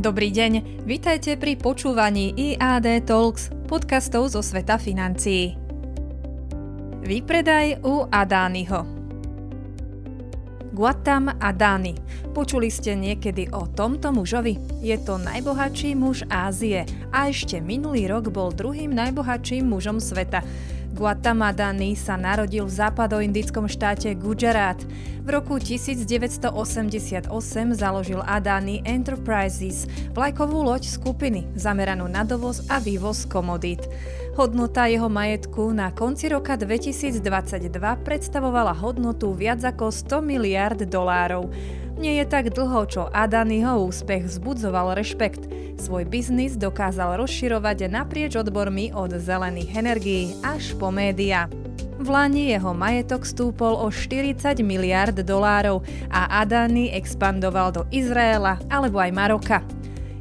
Dobrý deň, vitajte pri počúvaní IAD Talks, podcastov zo sveta financií. Výpredaj u Adányho Guatam Adani. Počuli ste niekedy o tomto mužovi? Je to najbohatší muž Ázie a ešte minulý rok bol druhým najbohatším mužom sveta. Guatamadani sa narodil v západoindickom štáte Gujarat. V roku 1988 založil Adani Enterprises, vlajkovú loď skupiny, zameranú na dovoz a vývoz komodít. Hodnota jeho majetku na konci roka 2022 predstavovala hodnotu viac ako 100 miliard dolárov. Nie je tak dlho, čo Adanyho úspech vzbudzoval rešpekt. Svoj biznis dokázal rozširovať naprieč odbormi od zelených energií až po média. V Lani jeho majetok stúpol o 40 miliard dolárov a Adani expandoval do Izraela alebo aj Maroka.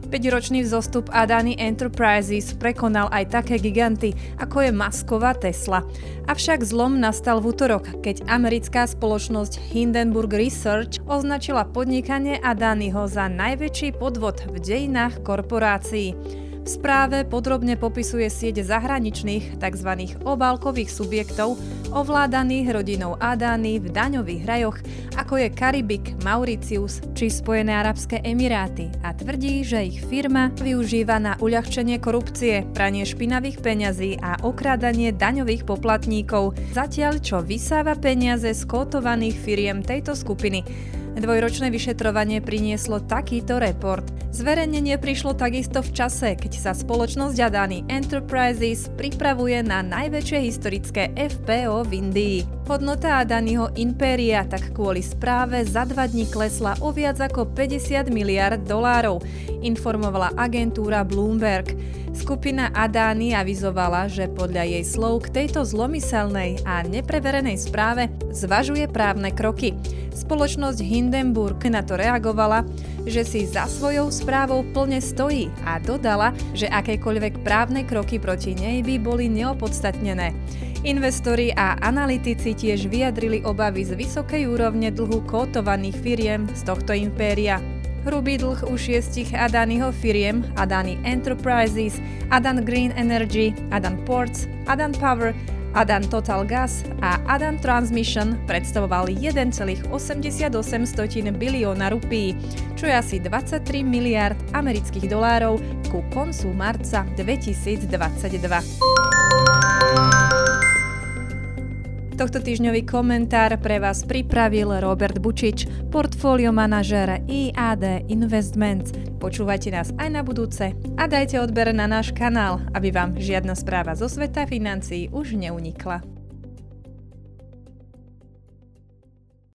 5-ročný vzostup Adani Enterprises prekonal aj také giganty, ako je masková Tesla. Avšak zlom nastal v útorok, keď americká spoločnosť Hindenburg Research označila podnikanie Adaniho za najväčší podvod v dejinách korporácií. V správe podrobne popisuje sieť zahraničných tzv. obálkových subjektov, ovládaných rodinou Adány v daňových rajoch, ako je Karibik, Mauritius či Spojené arabské emiráty a tvrdí, že ich firma využíva na uľahčenie korupcie, pranie špinavých peňazí a okrádanie daňových poplatníkov, zatiaľ čo vysáva peniaze z kotovaných firiem tejto skupiny. Dvojročné vyšetrovanie prinieslo takýto report. Zverejnenie prišlo takisto v čase, keď sa spoločnosť Adani Enterprises pripravuje na najväčšie historické FPO v Indii. Hodnota Adaniho impéria tak kvôli správe za dva dní klesla o viac ako 50 miliard dolárov, informovala agentúra Bloomberg. Skupina Adani avizovala, že podľa jej slov k tejto zlomyselnej a nepreverenej správe zvažuje právne kroky. Spoločnosť Hindenburg na to reagovala, že si za svojou správou plne stojí a dodala, že akékoľvek právne kroky proti nej by boli neopodstatnené. Investori a analytici tiež vyjadrili obavy z vysokej úrovne dlhu kotovaných firiem z tohto impéria. Hrubý dlh u šiestich Adányho firiem, Adani Enterprises, Adan Green Energy, Adan Ports, Adan Power Adan Total Gas a Adan Transmission predstavoval 1,88 bilióna rupí, čo je asi 23 miliard amerických dolárov ku koncu marca 2022. Tohto týždňový komentár pre vás pripravil Robert Bučič, portfólio manažér IAD Investments. Počúvajte nás aj na budúce a dajte odber na náš kanál, aby vám žiadna správa zo sveta financií už neunikla.